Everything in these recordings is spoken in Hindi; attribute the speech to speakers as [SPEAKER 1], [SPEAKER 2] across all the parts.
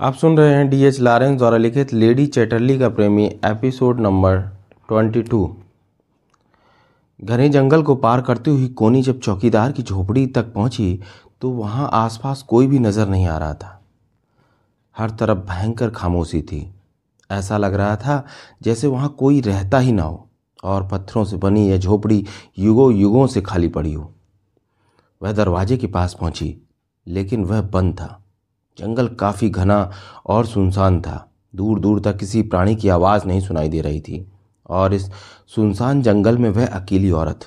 [SPEAKER 1] आप सुन रहे हैं डी एच लॉरेंस द्वारा लिखित लेडी चैटरली का प्रेमी एपिसोड नंबर ट्वेंटी टू घने जंगल को पार करती हुई कोनी जब चौकीदार की झोपड़ी तक पहुँची तो वहाँ आसपास कोई भी नज़र नहीं आ रहा था। हर तरफ़ भयंकर खामोशी थी। ऐसा लग रहा था जैसे वहाँ कोई रहता ही ना हो और पत्थरों से बनी यह झोपड़ी युगों युगों से खाली पड़ी हो। वह दरवाजे के पास पहुँची, लेकिन वह बंद था। जंगल काफ़ी घना और सुनसान था। दूर दूर तक किसी प्राणी की आवाज़ नहीं सुनाई दे रही थी, और इस सुनसान जंगल में वह अकेली औरत।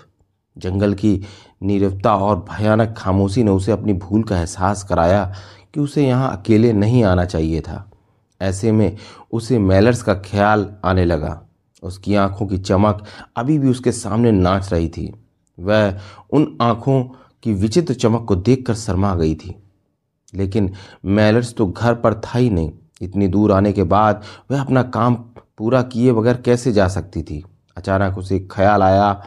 [SPEAKER 1] जंगल की नीरवता और भयानक खामोशी ने उसे अपनी भूल का एहसास कराया कि उसे यहाँ अकेले नहीं आना चाहिए था। ऐसे में उसे मेलर्स का ख्याल आने लगा। उसकी आँखों की चमक अभी भी उसके सामने नाच रही थी। वह उन आँखों की विचित्र चमक को देखकर शर्मा गई थी। लेकिन मैलर्स तो घर पर था ही नहीं। इतनी दूर आने के बाद वह अपना काम पूरा किए बगैर कैसे जा सकती थी? अचानक उसे ख्याल आया,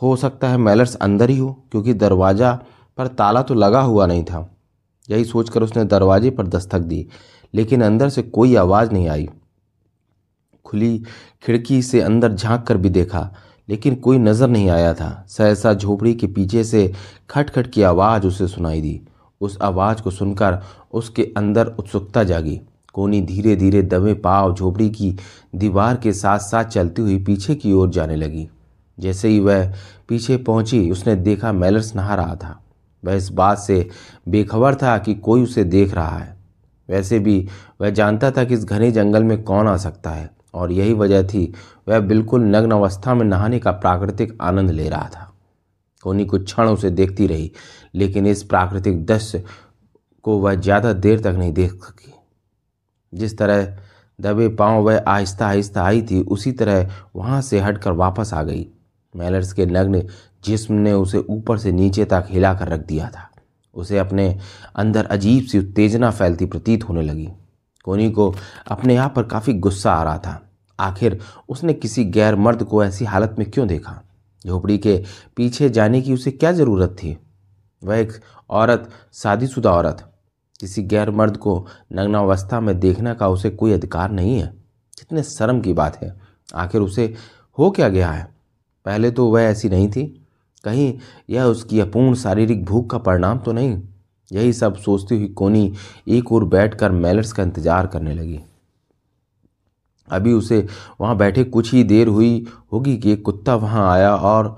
[SPEAKER 1] हो सकता है मैलर्स अंदर ही हो, क्योंकि दरवाज़ा पर ताला तो लगा हुआ नहीं था। यही सोचकर उसने दरवाजे पर दस्तक दी, लेकिन अंदर से कोई आवाज़ नहीं आई। खुली खिड़की से अंदर झाँक कर भी देखा, लेकिन कोई नज़र नहीं आया था। सहसा झोपड़ी के पीछे से खटखट की आवाज़ उसे सुनाई दी। उस आवाज़ को सुनकर उसके अंदर उत्सुकता जागी। कोनी धीरे धीरे दबे पाव झोपड़ी की दीवार के साथ साथ चलती हुई पीछे की ओर जाने लगी। जैसे ही वह पीछे पहुँची, उसने देखा मेलर्स नहा रहा था। वह इस बात से बेखबर था कि कोई उसे देख रहा है। वैसे भी वह जानता था कि इस घने जंगल में कौन आ सकता है, और यही वजह थी वह बिल्कुल नग्न अवस्था में नहाने का प्राकृतिक आनंद ले रहा था। कोनी कुछ क्षण उसे देखती रही, लेकिन इस प्राकृतिक दृश्य को वह ज़्यादा देर तक नहीं देख सकी। जिस तरह दबे पाँव वह आहिस्ता आहिस्ता आई थी, उसी तरह वहाँ से हटकर वापस आ गई। मेलर्स के नग्न जिस्म ने उसे ऊपर से नीचे तक हिला कर रख दिया था। उसे अपने अंदर अजीब सी उत्तेजना फैलती प्रतीत होने लगी। कोनी को अपने आप पर काफ़ी गुस्सा आ रहा था। आखिर उसने किसी गैर मर्द को ऐसी हालत में क्यों देखा? झोपड़ी के पीछे जाने की उसे क्या ज़रूरत थी? वह एक औरत, शादीशुदा औरत। किसी गैर मर्द को नग्नावस्था में देखने का उसे कोई अधिकार नहीं है। कितने शर्म की बात है। आखिर उसे हो क्या गया है? पहले तो वह ऐसी नहीं थी। कहीं यह उसकी अपूर्ण शारीरिक भूख का परिणाम तो नहीं? यही सब सोचती हुई कोनी एक ओर बैठकर मेलर्स का इंतज़ार करने लगी। अभी उसे वहाँ बैठे कुछ ही देर हुई होगी कि एक कुत्ता वहाँ आया और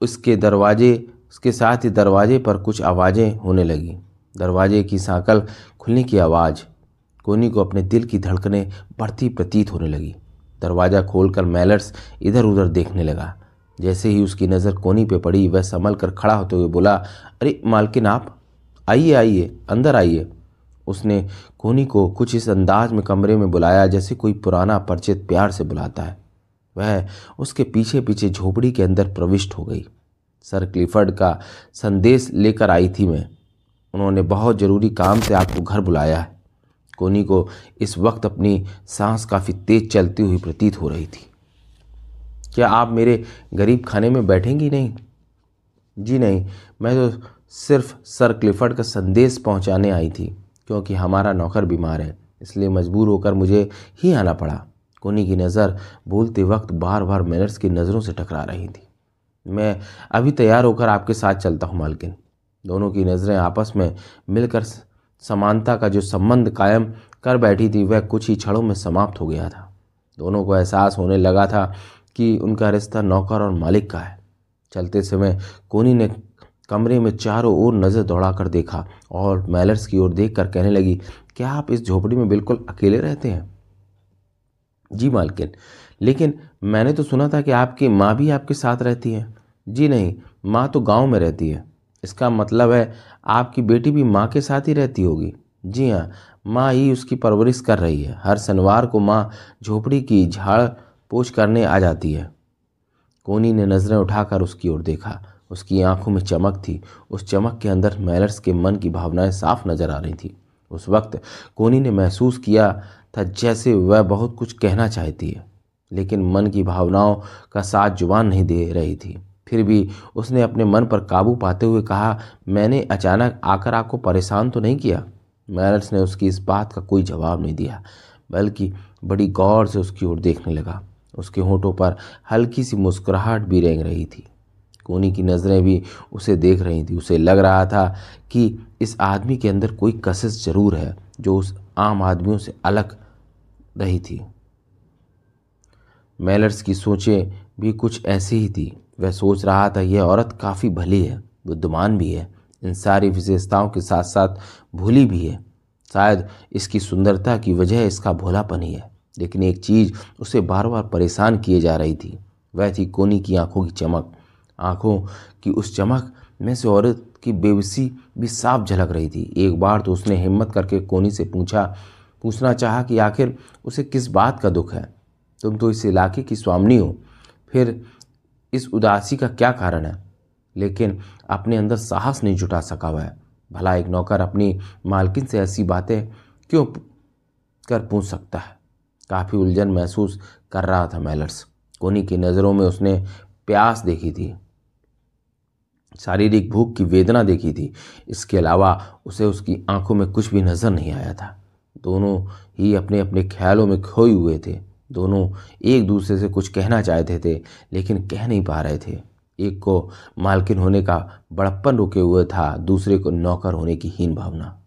[SPEAKER 1] उसके दरवाजे, उसके साथ ही दरवाजे पर कुछ आवाज़ें होने लगी। दरवाजे की सांकल खुलने की आवाज़, कोनी को अपने दिल की धड़कनें बढ़ती प्रतीत होने लगी। दरवाज़ा खोलकर मेलर्स इधर उधर देखने लगा। जैसे ही उसकी नज़र कोनी पे पड़ी, वह संभल कर खड़ा होते हुए बोला, अरे, मालकिन आप, आइए आइए, अंदर आइए। उसने कोनी को कुछ इस अंदाज में कमरे में बुलाया जैसे कोई पुराना परिचित प्यार से बुलाता है। वह उसके पीछे पीछे झोपड़ी के अंदर प्रविष्ट हो गई। सर क्लिफर्ड का संदेश लेकर आई थी मैं। उन्होंने बहुत ज़रूरी काम से आपको घर बुलाया है। कोनी को इस वक्त अपनी सांस काफ़ी तेज चलती हुई प्रतीत हो रही थी। क्या आप मेरे गरीब खाने में बैठेंगी नहीं? जी नहीं, मैं तो सिर्फ़ सर क्लिफर्ड का संदेश पहुँचाने आई थी। क्योंकि हमारा नौकर बीमार है। इसलिए मजबूर होकर मुझे ही आना पड़ा। कोनी की नज़र बोलते वक्त बार बार मेनर्स की नज़रों से टकरा रही थी। मैं अभी तैयार होकर आपके साथ चलता हूँ, मालकिन। दोनों की नज़रें आपस में मिलकर समानता का जो संबंध कायम कर बैठी थी, वह कुछ ही क्षणों में समाप्त हो गया था। दोनों को एहसास होने लगा था कि उनका रिश्ता नौकर और मालिक का है। चलते समय कोनी ने कमरे में चारों ओर नज़र दौड़ाकर देखा और मैलर्स की ओर देख कर कहने लगी, क्या आप इस झोपड़ी में बिल्कुल अकेले रहते हैं? जी मालकिन, लेकिन मैंने तो सुना था कि आपकी माँ भी आपके साथ रहती है। जी नहीं, माँ तो गाँव में रहती है। इसका मतलब है आपकी बेटी भी माँ के साथ ही रहती होगी। जी हाँ माँ ही उसकी परवरिश कर रही है। हर शनिवार को माँ झोपड़ी की झाड़ पोछ करने आ जाती है। कोनी ने नज़रें उठाकर उसकी ओर देखा। उसकी आँखों में चमक थी। उस चमक के अंदर मेलर्स के मन की भावनाएँ साफ़ नज़र आ रही थी। उस वक्त कोनी ने महसूस किया था जैसे वह बहुत कुछ कहना चाहती है, लेकिन मन की भावनाओं का साथ ज़ुबान नहीं दे रही थी। फिर भी उसने अपने मन पर काबू पाते हुए कहा, मैंने अचानक आकर आपको परेशान तो नहीं किया? मैलर्स ने उसकी इस बात का कोई जवाब नहीं दिया, बल्कि बड़ी गौर से उसकी ओर देखने लगा। उसके होठों पर हल्की सी मुस्कुराहट भी रेंग रही थी। कोनी की नज़रें भी उसे देख रही थी। उसे लग रहा था कि इस आदमी के अंदर कोई कशिश ज़रूर है, जो उस आम आदमियों से अलग रही थी। मेलर्स की सोचें भी कुछ ऐसी ही थी। वह सोच रहा था, यह औरत काफ़ी भली है, बुद्धिमान भी है, इन सारी विशेषताओं के साथ साथ भूली भी है। शायद इसकी सुंदरता की वजह इसका भोलापन ही है। लेकिन एक चीज़ उसे बार बार परेशान किए जा रही थी। वह थी कोनी की आँखों की चमक। आँखों की उस चमक में से औरत की बेबसी भी साफ़ झलक रही थी। एक बार तो उसने हिम्मत करके कोनी से पूछा, पूछना चाहा कि आखिर उसे किस बात का दुख है? तुम तो इस इलाके की स्वामनी हो। फिर इस उदासी का क्या कारण है? लेकिन अपने अंदर साहस नहीं जुटा सका हुआ है भला एक नौकर अपनी मालकिन से ऐसी बातें क्यों कर पूछ सकता है? काफ़ी उलझन महसूस कर रहा था मैलर्स। कोनी की नज़रों में उसने प्यास देखी थी। शारीरिक भूख की वेदना देखी थी। इसके अलावा उसे उसकी आँखों में कुछ भी नज़र नहीं आया था। दोनों ही अपने अपने ख्यालों में खोए हुए थे। दोनों एक दूसरे से कुछ कहना चाहते थे, लेकिन कह नहीं पा रहे थे। एक को मालकिन होने का बड़प्पन रुके हुए था, दूसरे को नौकर होने की हीन भावना।